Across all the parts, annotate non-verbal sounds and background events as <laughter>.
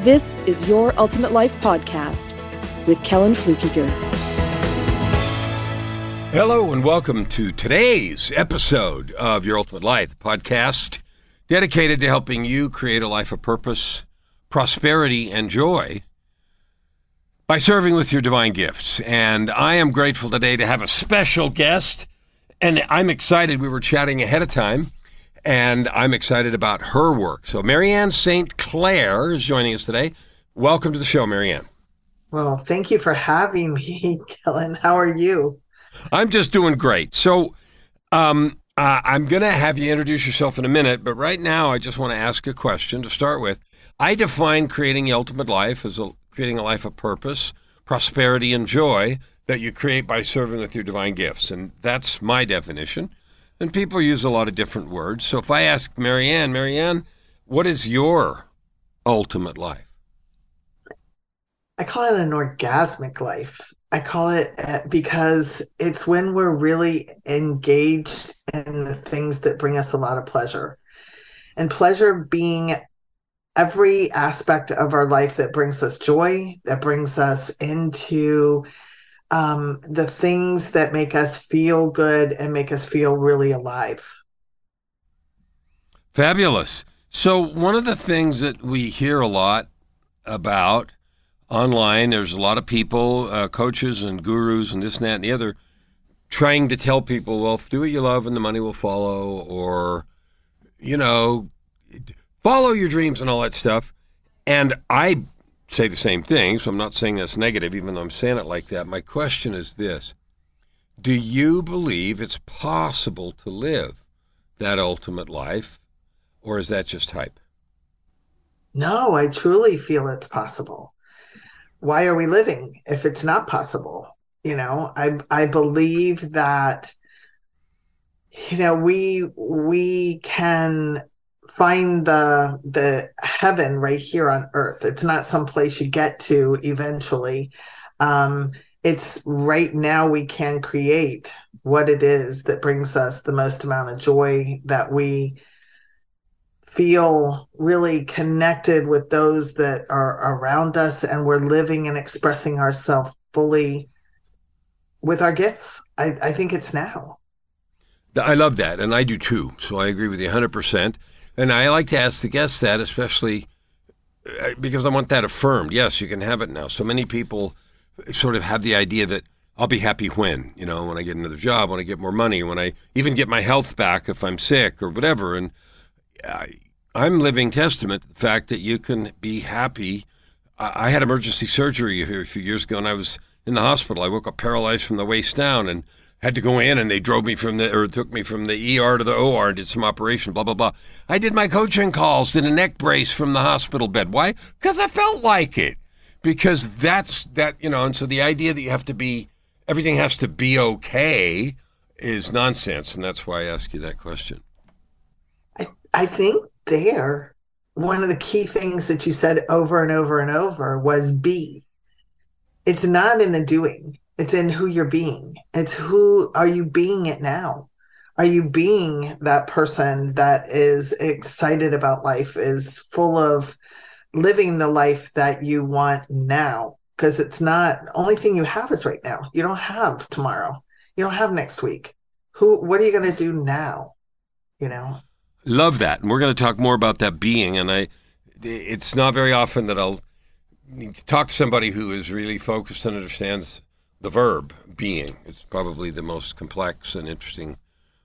this is Your Ultimate Life Podcast with Kellan Fluckiger. Hello, and welcome to today's episode of Your Ultimate Life podcast, dedicated to helping you create a life of purpose, prosperity, and joy by serving with your divine gifts. And I am grateful today to have a special guest, and I'm excited. We were chatting ahead of time and I'm excited about her work. So, Marianne St. Clair is joining us today. Welcome to the show, Marianne. Well, thank you for having me, <laughs> Kellan. How are you? I'm just doing great. So, um, uh, I'm going to have you introduce yourself in a minute, but right now I just want to ask a question to start with. I define creating the ultimate life as a, creating a life of purpose, prosperity, and joy that you create by serving with your divine gifts. And that's my definition. And people use a lot of different words. So if I ask Marianne, Marianne, what is your ultimate life? I call it an orgasmic life. I call it uh, because it's when we're really engaged in the things that bring us a lot of pleasure. And pleasure being every aspect of our life that brings us joy, that brings us into um, the things that make us feel good and make us feel really alive. Fabulous. So, one of the things that we hear a lot about online, there's a lot of people, uh, coaches and gurus and this and that and the other, trying to tell people, well, do what you love and the money will follow, or, you know, follow your dreams and all that stuff. And I say the same thing, so I'm not saying that's negative, even though I'm saying it like that. My question is this Do you believe it's possible to live that ultimate life, or is that just hype? No, I truly feel it's possible. Why are we living if it's not possible? You know, I I believe that you know we we can find the the heaven right here on earth. It's not some place you get to eventually. Um it's right now we can create what it is that brings us the most amount of joy that we feel really connected with those that are around us and we're living and expressing ourselves fully with our gifts. I, I think it's now. I love that and i do too. So i agree with you 100% and I like to ask the guests that, especially uh, because I want that affirmed. Yes, you can have it now. So many people sort of have the idea that I'll be happy when, you know, when I get another job, when I get more money, when I even get my health back if I'm sick or whatever. And I, I'm living testament to the fact that you can be happy. I, I had emergency surgery here a few years ago, and I was in the hospital. I woke up paralyzed from the waist down, and had to go in and they drove me from the or took me from the ER to the OR, and did some operation, blah blah blah. I did my coaching calls, did a neck brace from the hospital bed. Why? Because I felt like it. Because that's that you know, and so the idea that you have to be everything has to be okay is nonsense, and that's why I ask you that question. I I think there one of the key things that you said over and over and over was be. It's not in the doing it's in who you're being. It's who are you being it now? Are you being that person that is excited about life, is full of living the life that you want now? Because it's not only thing you have is right now. You don't have tomorrow. You don't have next week. Who what are you gonna do now? You know? Love that. And we're gonna talk more about that being. And I it's not very often that I'll talk to somebody who is really focused and understands the verb being. It's probably the most complex and interesting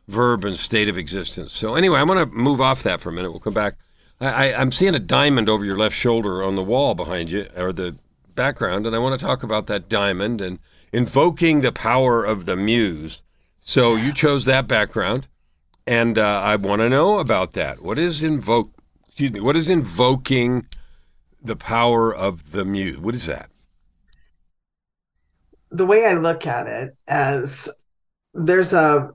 verb and state of existence. So anyway, I'm going to move off that for a minute. We'll come back. I, am seeing a diamond over your left shoulder on the wall behind you, or the background, and I want to talk about that diamond and invoking the power of the muse. So you chose that background, and uh, I want to know about that. What is invoke? Excuse me. What is invoking the power of the muse? What is that? The way I look at it as there's a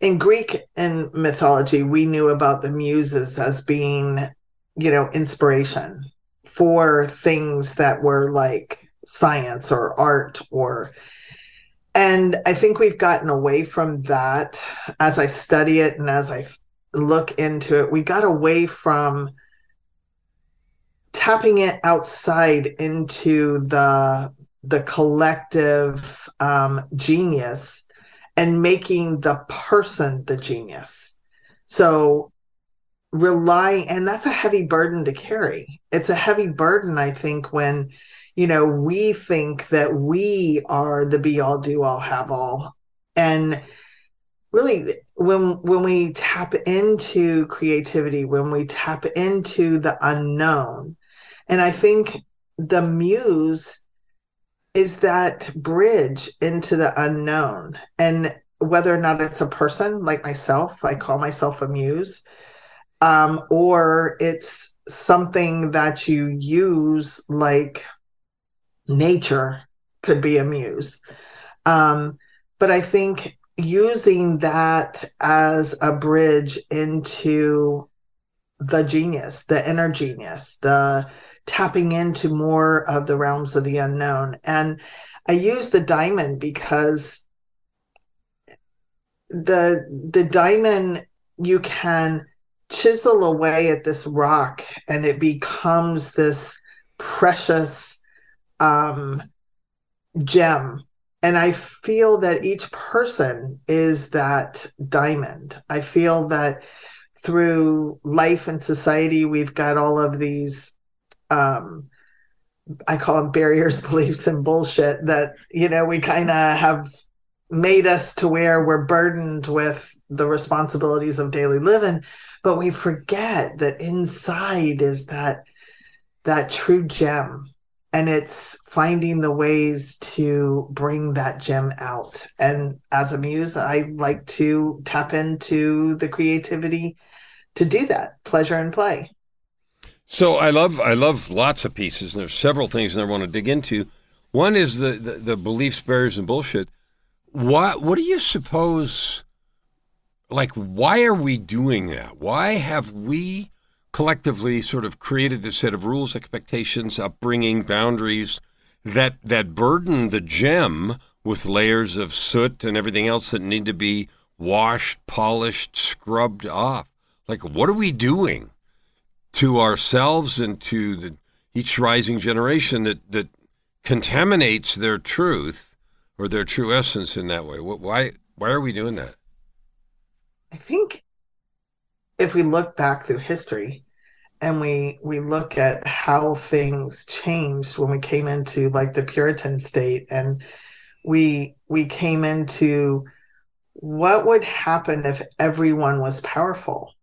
in Greek and mythology, we knew about the muses as being, you know, inspiration for things that were like science or art or and I think we've gotten away from that as I study it and as I look into it. We got away from tapping it outside into the the collective um, genius and making the person the genius. So relying, and that's a heavy burden to carry. It's a heavy burden, I think, when you know we think that we are the be all do all have all and really when when we tap into creativity when we tap into the unknown and i think the muse is that bridge into the unknown. And whether or not it's a person like myself i call myself a muse um, or it's something that you use like nature could be a muse. Um, but i think using that as a bridge into the genius the inner genius the tapping into more of the realms of the unknown. And I use the diamond because the the diamond you can chisel away at this rock and it becomes this precious um, gem and i feel that each person is that diamond i feel that through life and society we've got all of these um, I call them barriers, <laughs> beliefs, and bullshit that, you know, we kind of have made us to where we're burdened with the responsibilities of daily living, but we forget that inside is that that true gem and it's finding the ways to bring that gem out. And as a muse, I like to tap into the creativity to do that, pleasure and play. So I love I love lots of pieces, and there's several things that I want to dig into. One is the, the, the beliefs, barriers, and bullshit. What what do you suppose? Like, why are we doing that? Why have we collectively sort of created this set of rules, expectations, upbringing, boundaries that that burden the gem with layers of soot and everything else that need to be washed, polished, scrubbed off? Like, what are we doing? To ourselves and to the, each rising generation that, that contaminates their truth or their true essence in that way. Why, why are we doing that? I think if we look back through history and we we look at how things changed when we came into like the Puritan state and we we came into what would happen if everyone was powerful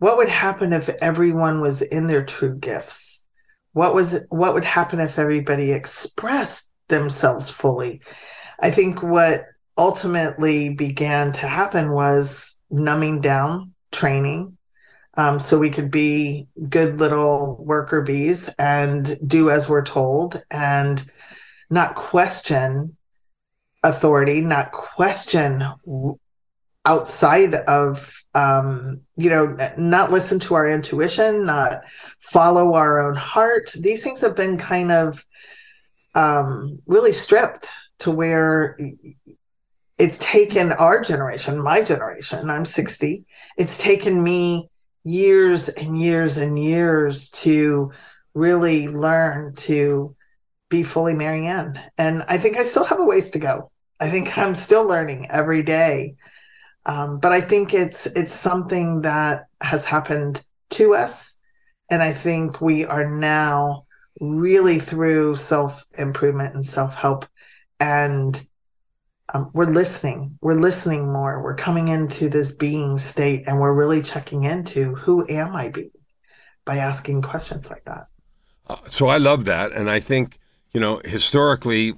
what would happen if everyone was in their true gifts? What was what would happen if everybody expressed themselves fully? I think what ultimately began to happen was numbing down training um, so we could be good little worker bees and do as we're told and not question authority, not question outside of um, you know, not listen to our intuition, not follow our own heart. These things have been kind of um, really stripped to where it's taken our generation, my generation, I'm 60, it's taken me years and years and years to really learn to be fully Marianne. And I think I still have a ways to go. I think I'm still learning every day um, but I think it's it's something that has happened to us, and I think we are now really through self improvement and self help, and um, we're listening. We're listening more. We're coming into this being state, and we're really checking into who am I being by asking questions like that. Uh, so I love that, and I think you know historically,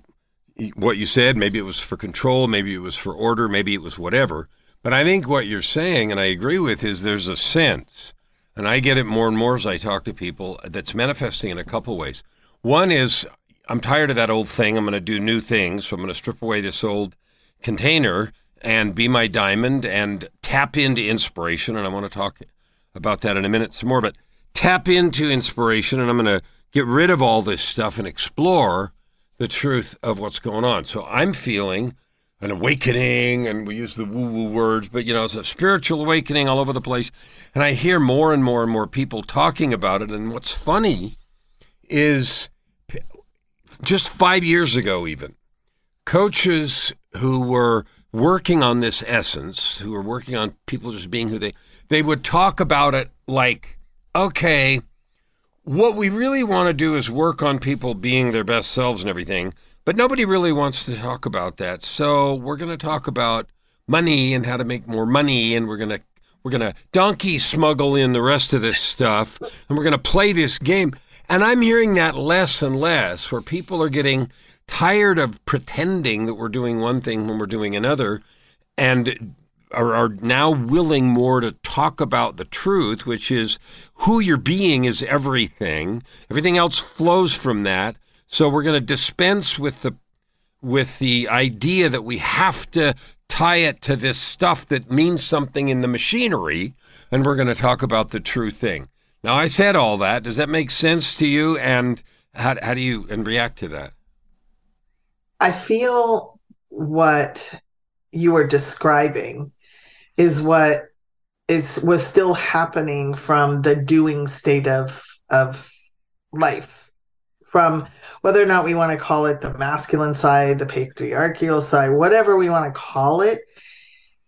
what you said maybe it was for control, maybe it was for order, maybe it was whatever but I think what you're saying, and I agree with, is there's a sense, and I get it more and more as I talk to people, that's manifesting in a couple ways. One is I'm tired of that old thing. I'm going to do new things. So I'm going to strip away this old container and be my diamond and tap into inspiration. And I want to talk about that in a minute some more, but tap into inspiration. And I'm going to get rid of all this stuff and explore the truth of what's going on. So I'm feeling an awakening, and we use the woo woo words, but you know, it's a spiritual awakening all over the place. And I hear more and more and more people talking about it. And what's funny is just five years ago, even coaches who were working on this essence, who were working on people just being who they, they would talk about it like, okay, what we really want to do is work on people being their best selves and everything. But nobody really wants to talk about that. So we're going to talk about money and how to make more money and we're going to we're going to donkey smuggle in the rest of this stuff and we're going to play this game. And I'm hearing that less and less where people are getting tired of pretending that we're doing one thing when we're doing another and are, are now willing more to talk about the truth, which is who you're being is everything. Everything else flows from that. So we're going to dispense with the with the idea that we have to tie it to this stuff that means something in the machinery, and we're going to talk about the true thing. Now, I said all that. Does that make sense to you? And how, how do you and react to that? I feel what you were describing is what is was still happening from the doing state of of life from whether or not we want to call it the masculine side, the patriarchal side, whatever we want to call it,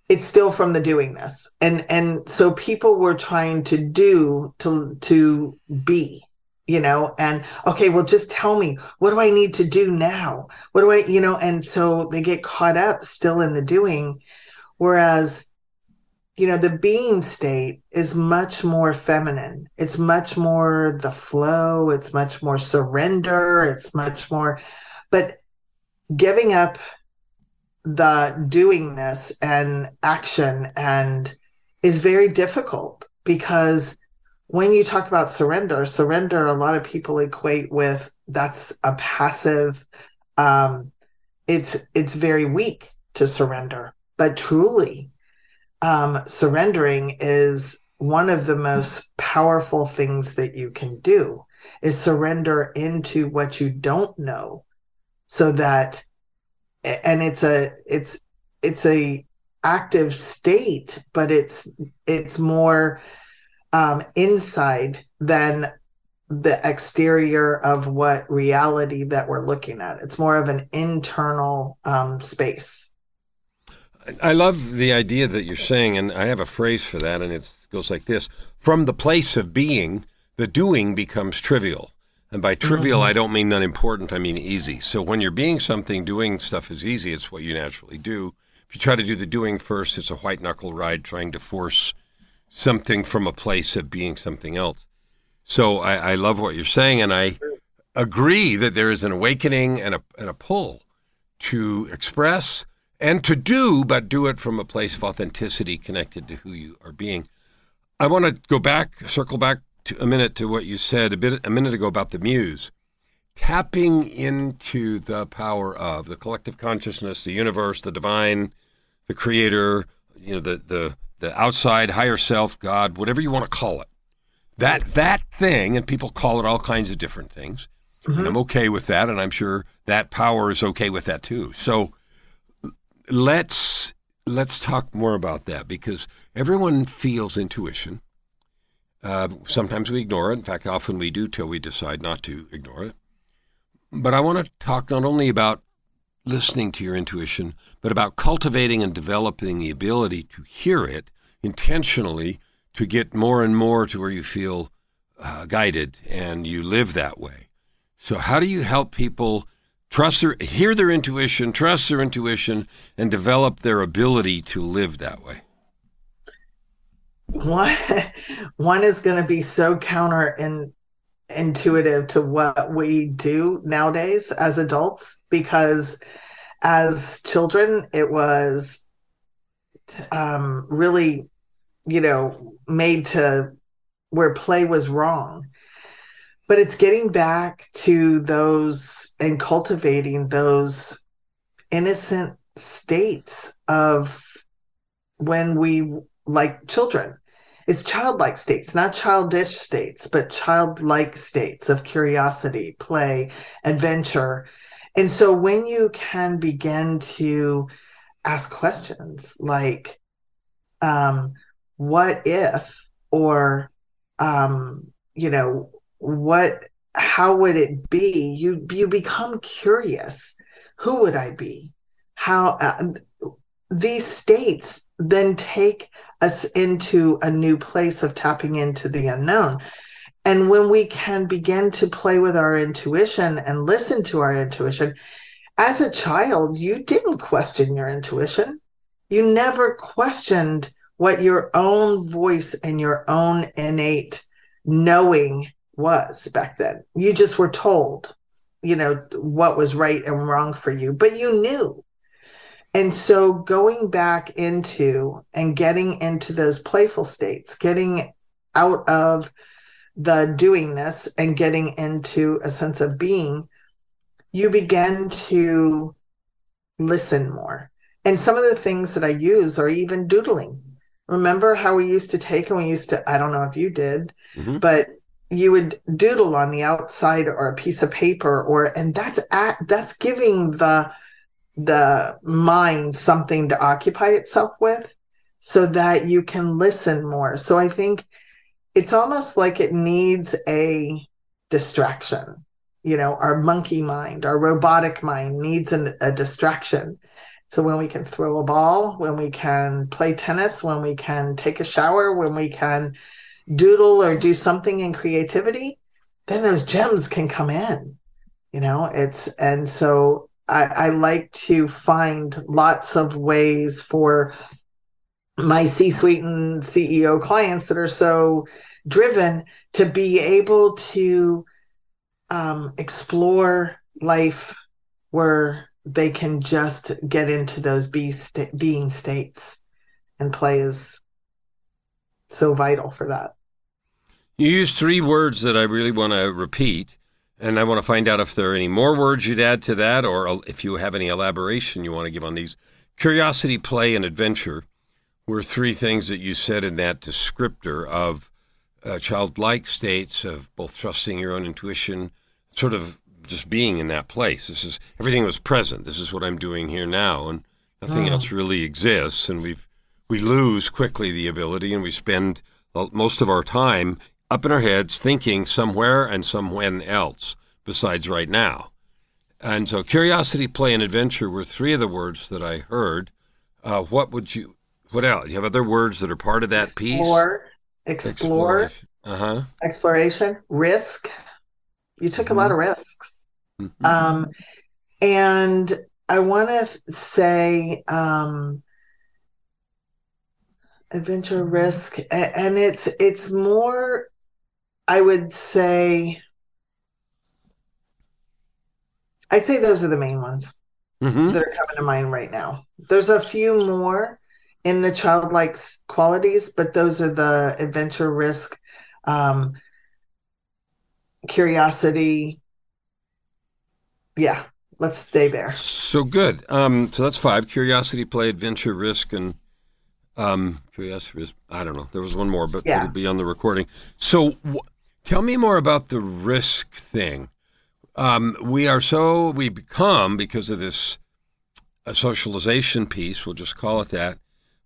it's still from the doingness. And and so people were trying to do to to be, you know, and okay, well just tell me, what do I need to do now? What do I, you know, and so they get caught up still in the doing whereas you know the being state is much more feminine. It's much more the flow. It's much more surrender. It's much more but giving up the doingness and action and is very difficult because when you talk about surrender surrender a lot of people equate with that's a passive um it's it's very weak to surrender. But truly um, surrendering is one of the most powerful things that you can do is surrender into what you don't know so that and it's a it's it's a active state but it's it's more um, inside than the exterior of what reality that we're looking at. It's more of an internal um, space I love the idea that you're saying, and I have a phrase for that, and it goes like this From the place of being, the doing becomes trivial. And by trivial, mm-hmm. I don't mean unimportant, I mean easy. So when you're being something, doing stuff is easy. It's what you naturally do. If you try to do the doing first, it's a white knuckle ride trying to force something from a place of being something else. So I, I love what you're saying, and I agree that there is an awakening and a, and a pull to express and to do, but do it from a place of authenticity connected to who you are being. I want to go back, circle back to a minute to what you said a bit a minute ago about the muse. Tapping into the power of the collective consciousness, the universe, the divine, the creator, you know, the the the outside higher self, God, whatever you want to call it. That that thing, and people call it all kinds of different things. Mm-hmm. And I'm okay with that, and I'm sure that power is okay with that too. So let's let's talk more about that because everyone feels intuition. Uh, sometimes we ignore it. In fact, often we do till we decide not to ignore it. But I want to talk not only about listening to your intuition, but about cultivating and developing the ability to hear it intentionally to get more and more to where you feel uh, guided and you live that way. So, how do you help people trust their hear their intuition, trust their intuition, and develop their ability to live that way? One <laughs> one is going to be so counter intuitive to what we do nowadays as adults because as children it was um, really you know made to where play was wrong but it's getting back to those and cultivating those innocent states of when we like children. It's childlike states not childish states but childlike states of curiosity play adventure. And so when you can begin to ask questions like um what if or um you know what how would it be? You you become curious. Who would i be? How uh, these states then take us into a new place of tapping into the unknown. And when we can begin to play with our intuition and listen to our intuition as a child you didn't question your intuition. You never questioned what your own voice and your own innate knowing was back then. You just were told, you know, what was right and wrong for you, but you knew. And so going back into and getting into those playful states, getting out of the doingness and getting into a sense of being, you begin to listen more. And some of the things that I use are even doodling. Remember how we used to take and we used to, I don't know if you did, mm-hmm. but you would doodle on the outside or a piece of paper or and that's at that's giving the the mind something to occupy itself with so that you can listen more. So i think it's almost like it needs a distraction. You know our monkey mind our robotic mind needs an, a distraction. So when we can throw a ball when we can play tennis when we can take a shower when we can doodle or do something in creativity, then those gems can come in. You know, it's and so I, I like to find lots of ways for my C-suite and CEO clients that are so driven to be able to um, explore life where they can just get into those be st- being states and play is so vital for that. You use three words that I really want to repeat, and I want to find out if there are any more words you'd add to that, or if you have any elaboration you want to give on these. Curiosity, play, and adventure were three things that you said in that descriptor of uh, childlike states of both trusting your own intuition, sort of just being in that place. This is everything was present. This is what I'm doing here now, and nothing oh. else really exists. And we've we lose quickly the ability and we spend most of our time up in our heads thinking somewhere and somewhen else besides right now. And so curiosity, play, and adventure were three of the words that I heard. Uh, what would you, what else? Do you have other words that are part of that explore, piece? Explore. Uh-huh. Exploration. Risk. You took mm-hmm. a lot of risks. Mm-hmm. Um, and I want to say, um, adventure risk and it's it's more i would say i'd say those are the main ones mm-hmm. that are coming to mind right now. There's a few more in the childlike qualities but those are the adventure risk um curiosity. Yeah let's stay there. So good. Um so that's five curiosity play adventure risk and um, curiosity I don't know. There was one more, but yeah. it'll be on the recording. So, w- tell me more about the risk thing. Um, we are so we become because of this a uh, socialization piece. We'll just call it that.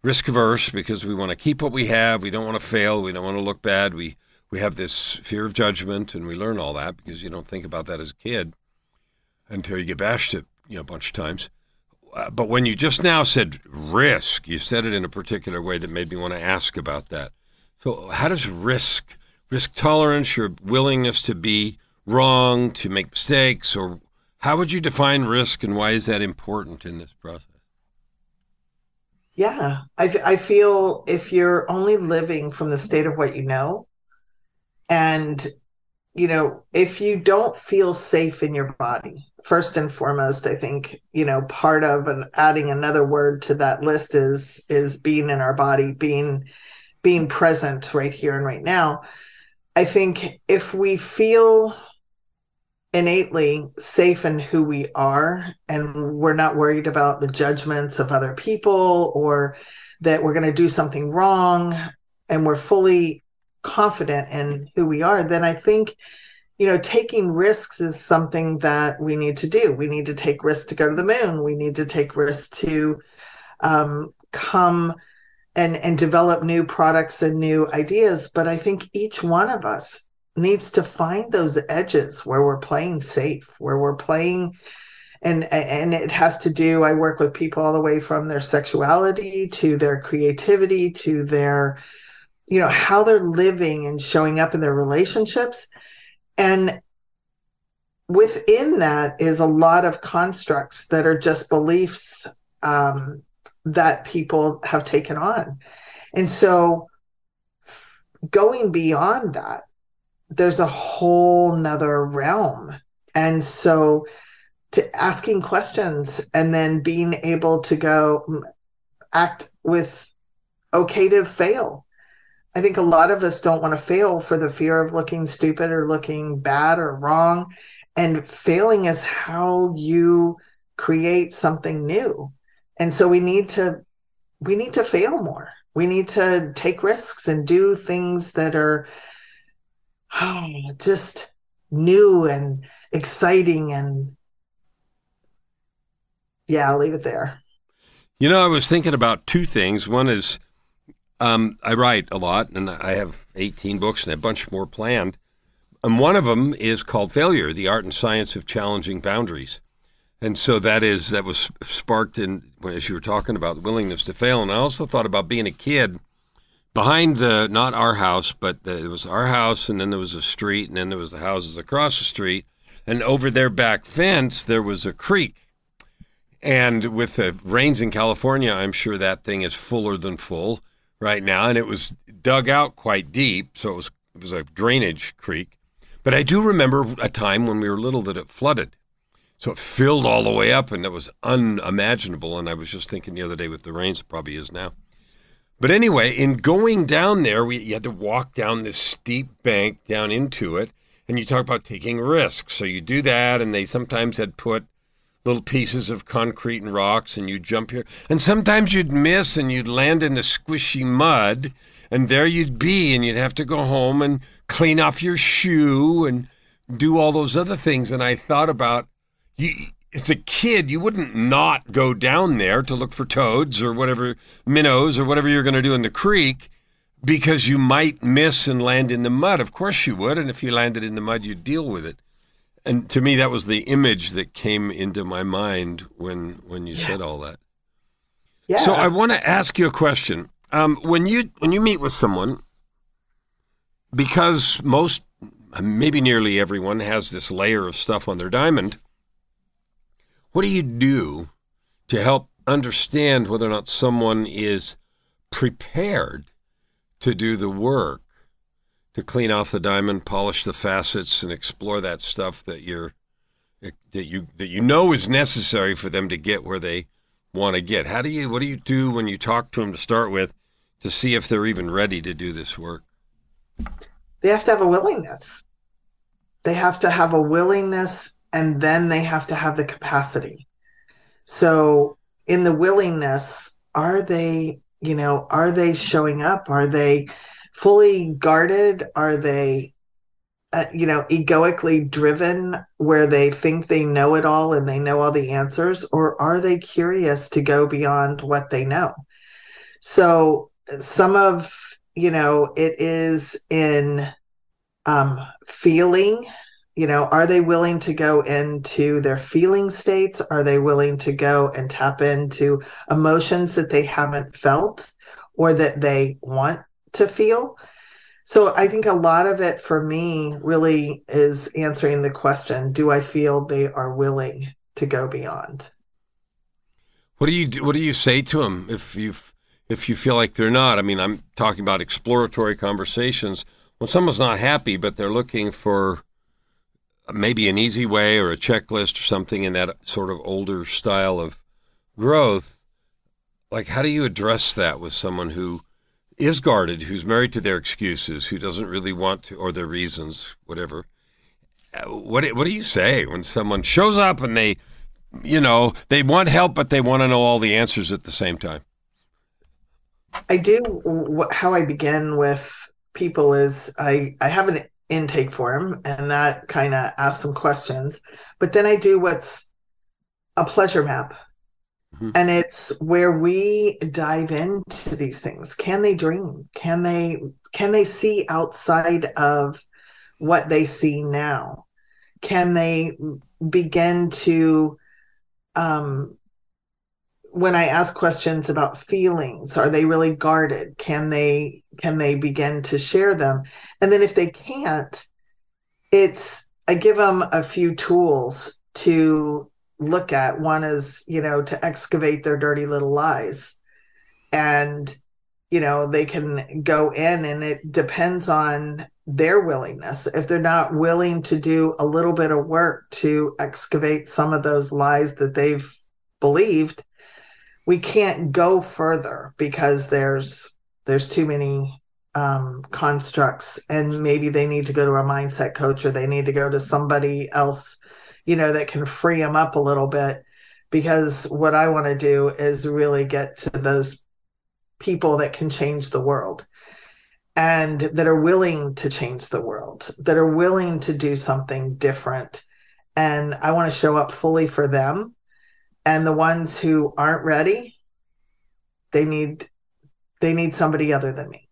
Risk averse because we want to keep what we have. We don't want to fail. We don't want to look bad. We we have this fear of judgment, and we learn all that because you don't think about that as a kid until you get bashed it, you know, a bunch of times. Uh, but when you just now said risk, you said it in a particular way that made me want to ask about that. So, how does risk, risk tolerance, your willingness to be wrong, to make mistakes, or how would you define risk and why is that important in this process? Yeah, I, I feel if you're only living from the state of what you know, and, you know, if you don't feel safe in your body, first and foremost i think you know part of and adding another word to that list is is being in our body being being present right here and right now. I think if we feel innately safe in who we are and we're not worried about the judgments of other people or that we're going to do something wrong and we're fully confident in who we are, then I think, you know, taking risks is something that we need to do. We need to take risks to go to the moon. We need to take risks to um, come and and develop new products and new ideas. But I think each one of us needs to find those edges where we're playing safe, where we're playing and and it has to do i work with people all the way from their sexuality to their creativity to their you know how they're living and showing up in their relationships and within that is a lot of constructs that are just beliefs um, that people have taken on. And so going beyond that there's a whole nother realm. And so to asking questions and then being able to go mm, act with okay to fail I think a lot of us don't want to fail for the fear of looking stupid or looking bad or wrong. And failing is how you create something new. And so we need to we need to fail more. We need to take risks and do things that are oh, <sighs> just new and exciting and yeah, I'll leave it there. You know, I was thinking about two things. One is um, I write a lot, and I have 18 books and a bunch more planned. And one of them is called Failure: The Art and Science of Challenging Boundaries. And so that is that was sparked in as you were talking about the willingness to fail. And I also thought about being a kid behind the not our house, but the, it was our house, and then there was a street, and then there was the houses across the street, and over their back fence there was a creek. And with the rains in California, I'm sure that thing is fuller than full right now, and it was dug out quite deep, so it was it was a drainage creek. But I do remember a time when we were little that it flooded. So it filled all the way up, and it was unimaginable. And I was just thinking the other day with the rains, it probably is now. But anyway, in going down there, we you had to walk down this steep bank down into it, and you talk about taking risks. So you do that, and they sometimes had put little pieces of concrete and rocks and you'd jump here. And sometimes you'd miss and you'd land in the squishy mud and there you'd be and you'd have to go home and clean off your shoe and do all those other things. And I thought about you as a kid, you wouldn't not go down there to look for toads or whatever minnows or whatever you're going to do in the creek because you might miss and land in the mud. Of course you would. And if you landed in the mud, you'd deal with it and to me that was the image that came into my mind when when you yeah. said all that. Yeah. So i want to ask you a question. Um, when you when you meet with someone because most maybe nearly everyone has this layer of stuff on their diamond what do you do to help understand whether or not someone is prepared to do the work to clean off the diamond, polish the facets, and explore that stuff that you're that you that you know is necessary for them to get where they want to get. How do you what do you do when you talk to them to start with to see if they're even ready to do this work? They have to have a willingness. They have to have a willingness and then they have to have the capacity. So in the willingness, are they, you know, are they showing up? Are they fully guarded? Are they, uh, you know, egoically driven where they think they know it all and they know all the answers? Or are they curious to go beyond what they know? So some of, you know, it is in um, feeling you know are they willing to go into their feeling states are they willing to go and tap into emotions that they haven't felt or that they want to feel. So I think a lot of it for me really is answering the question, do I feel they are willing to go beyond? What do you what do you say to them if you if you feel like they're not? I mean, I'm talking about exploratory conversations. When someone's not happy but they're looking for maybe an easy way or a checklist or something in that sort of older style of growth, like how do you address that with someone who is guarded, who's married to their excuses, who doesn't really want to, or their reasons, whatever. uh, What what do you say when someone shows up and they, you know, they want help but they want to know all the answers at the same time? I do how I begin with people is I I have an intake form and that kind of asks some questions, but then I do what's a pleasure map. Mhm. And it's where we dive into these things. Can they dream? Can they can they see outside of what they see now? Can they begin to um when I ask questions about feelings, are they really guarded? Can they can they begin to share them? And then if they can't, it's I give them a few tools to look at. One is, you know, to excavate their dirty little lies. And you know, they can go in and it depends on their willingness. If they're not willing to do a little bit of work to excavate some of those lies that they've believed, we can't go further because there's there's too many um, constructs and maybe they need to go to a mindset coach or they need to go to somebody else you know that can free them up a little bit because what i want to do is really get to those people that can change the world and that are willing to change the world that are willing to do something different. And i want to show up fully for them. And the ones who aren't ready they need they need somebody other than me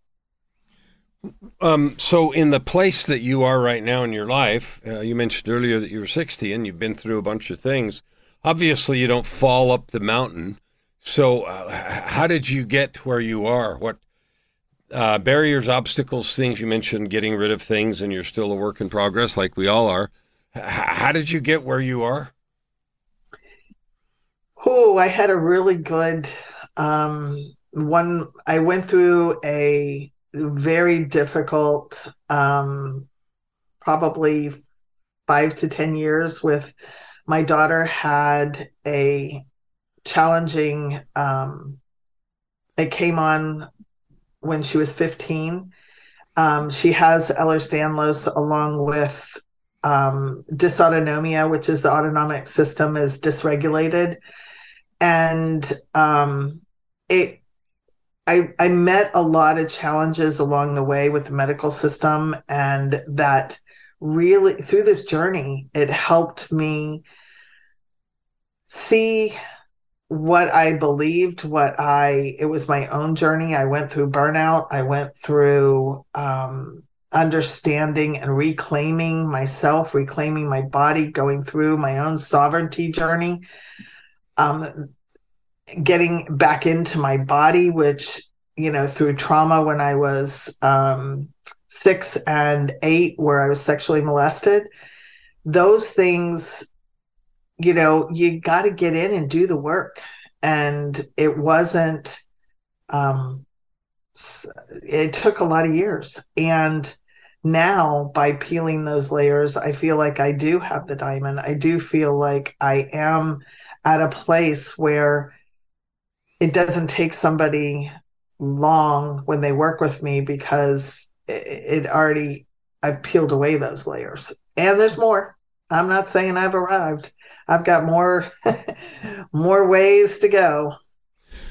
Um, so, in the place that you are right now in your life, uh, you mentioned earlier that you were 60 and you've been through a bunch of things. Obviously, you don't fall up the mountain. So, uh, how did you get to where you are? What uh, barriers, obstacles, things you mentioned, getting rid of things, and you're still a work in progress, like we all are. H- how did you get where you are? Oh, I had a really good um, one. I went through a very difficult, um, probably five to 10 years with my daughter had a challenging, um, it came on when she was 15. Um, she has Ehlers-Danlos along with um, dysautonomia, which is the autonomic system is dysregulated and um, it I, I met a lot of challenges along the way with the medical system and that really through this journey it helped me see what i believed what i it was my own journey. I went through burnout. I went through um, understanding and reclaiming myself reclaiming my body going through my own sovereignty journey. Um, getting back into my body, which, you know, through trauma when I was um, six and eight, where I was sexually molested, those things, you know, you got to get in and do the work. And it wasn't, um, it took a lot of years. And now by peeling those layers, I feel like I do have the diamond. I do feel like I am at a place where it doesn't take somebody long when they work with me because it, it already I've peeled away those layers. And there's more. I'm not saying I've arrived. I've got more <laughs> more ways to go.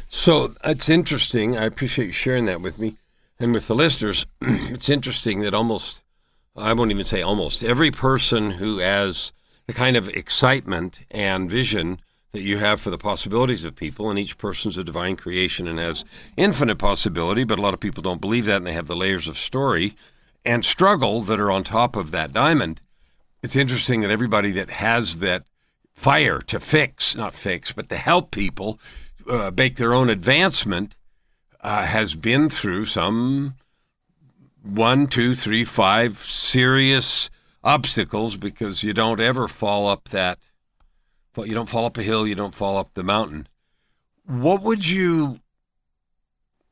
So it's interesting. I appreciate you sharing that with me and with the listeners. <clears throat> it's interesting that almost, I won't even say almost, every person who has the kind of excitement and vision that you have for the possibilities of people, and each person's a divine creation and has infinite possibility, but a lot of people don't believe that and they have the layers of story and struggle that are on top of that diamond. It's interesting that everybody that has that fire to fix, not fix, but to help people uh, make their own advancement uh, has been through some one, two, three, five serious obstacles because you don't ever fall up that. You don't fall up a hill. You don't fall up the mountain. What would you,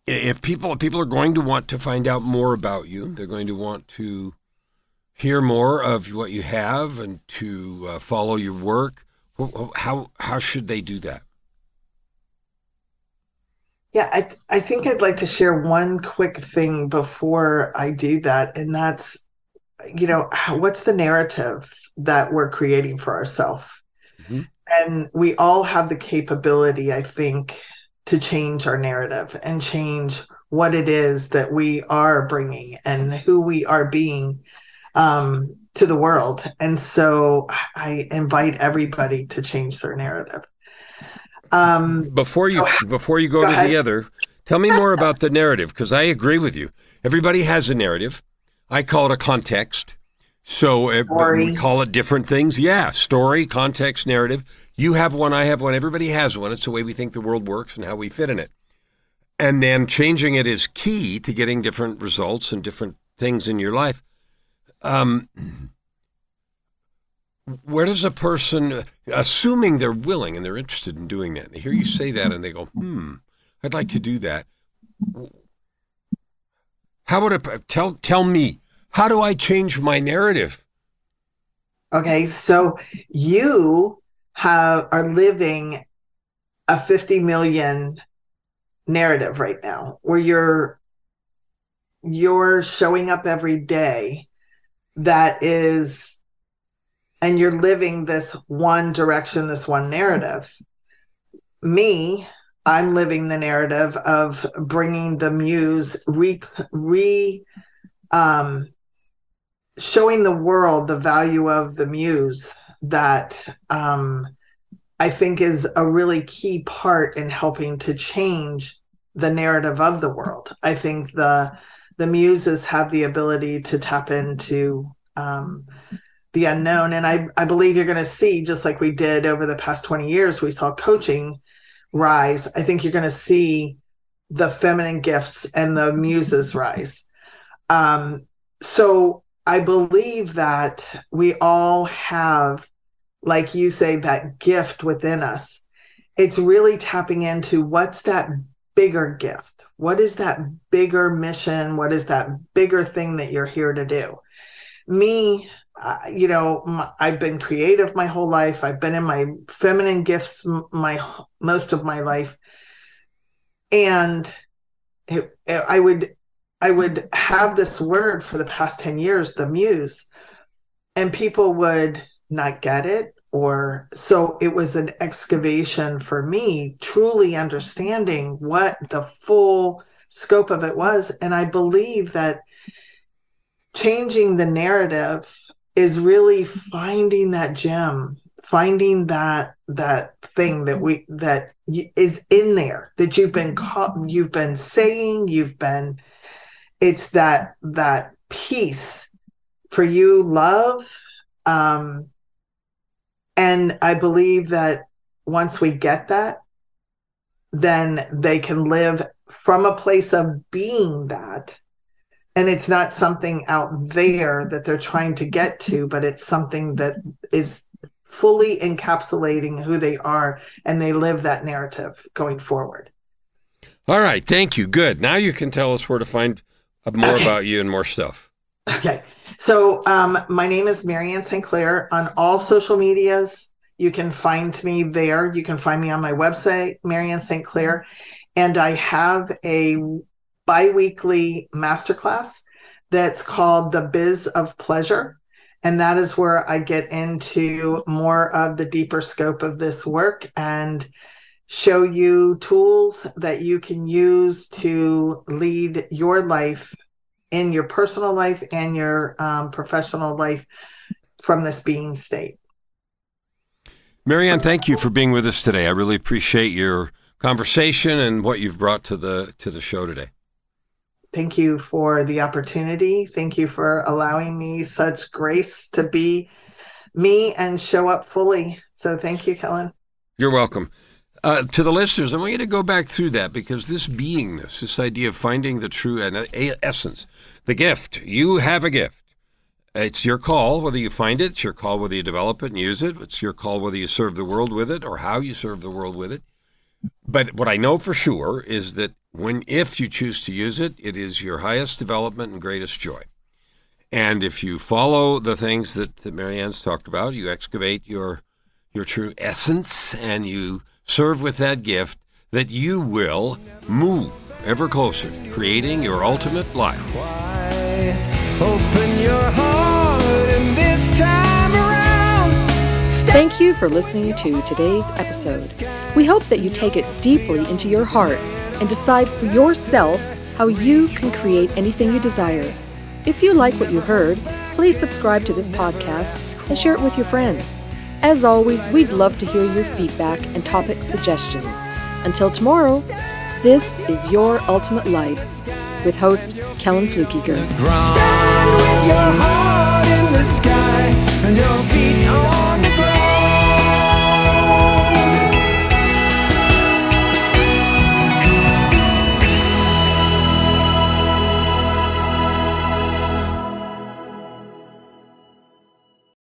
if people people are going to want to find out more about you, they're going to want to hear more of what you have and to uh, follow your work. How how should they do that? Yeah, I, I think I'd like to share one quick thing before I do that. And that's, you know, what's the narrative that we're creating for ourselves? And we all have the capability, I think, to change our narrative and change what it is that we are bringing and who we are being um, to the world. And so I invite everybody to change their narrative. Um, before you so, before you go, go to ahead. the other, tell me more about the narrative because I agree with you. Everybody has a narrative. I call it a context. So uh, we call it different things. Yeah, story, context, narrative. You have one, I have one. Everybody has one. It's the way we think the world works and how we fit in it. And then changing it is key to getting different results and different things in your life. Um, where does a person, assuming they're willing and they're interested in doing that, they hear you say that and they go, hmm, I'd like to do that. How would it tell tell me how do I change my narrative? Okay, so you have are living a 50 million narrative right now where you're you're showing up every day that is and you're living this one direction, this one narrative. Me, I'm living the narrative of bringing the muse re, re um, showing the world the value of the muse that um, I think is a really key part in helping to change the narrative of the world. I think the the muses have the ability to tap into um, the unknown. And I, I believe you're going to see, just like we did over the past 20 years, we saw coaching rise. I think you're going to see the feminine gifts and the muses rise. Um, so I believe that we all have, like you say, that gift within us. It's really tapping into what's that bigger gift? What is that bigger mission? What is that bigger thing that you're here to do? Me, uh, you know, my, I've been creative my whole life. I've been in my feminine gifts my most of my life, and it, it, I would I would have this word for the past ten years, the muse, and people would not get it, or so it was an excavation for me, truly understanding what the full scope of it was, and I believe that changing the narrative is really finding that gem finding that that thing that we that is in there that you've been caught you've been saying you've been it's that that peace for you love um and i believe that once we get that then they can live from a place of being that. And it's not something out there that they're trying to get to but it's something that is fully encapsulating who they are and they live that narrative going forward. All right. Thank you. Good. Now you can tell us where to find more okay. about you and more stuff. Okay so um, my name is marianne st clair on all social medias. You can find me there. You can find me on my website marianne st clair and i have a biweekly masterclass that's called The Biz of Pleasure. And that is where I get into more of the deeper scope of this work and show you tools that you can use to lead your life in your personal life and your um, professional life from this being state. Marianne, thank you for being with us today. I really appreciate your conversation and what you've brought to the to the show today. Thank you for the opportunity. Thank you for allowing me such grace to be me and show up fully. So thank you, Kellan. You're welcome. Uh, to the listeners, I want you to go back through that because this beingness, this idea of finding the true essence, the gift, you have a gift. It's your call whether you find it. It's your call whether you develop it and use it. It's your call whether you serve the world with it or how you serve the world with it. But what I know for sure is that when if you choose to use it, it is your highest development and greatest joy. And if you follow the things that, that Marianne's talked about, you excavate your your true essence and you serve with that gift, that you will move ever closer to creating your ultimate life. Open your heart and this time around. Thank you for listening to today's episode. We hope that you take it deeply into your heart and decide for yourself how you can create anything you desire. If you like what you heard, please subscribe to this podcast and share it with your friends. As always, we'd love to hear your feedback and topic suggestions. Until tomorrow, this is Your Ultimate Life with host Kellan Fluckiger.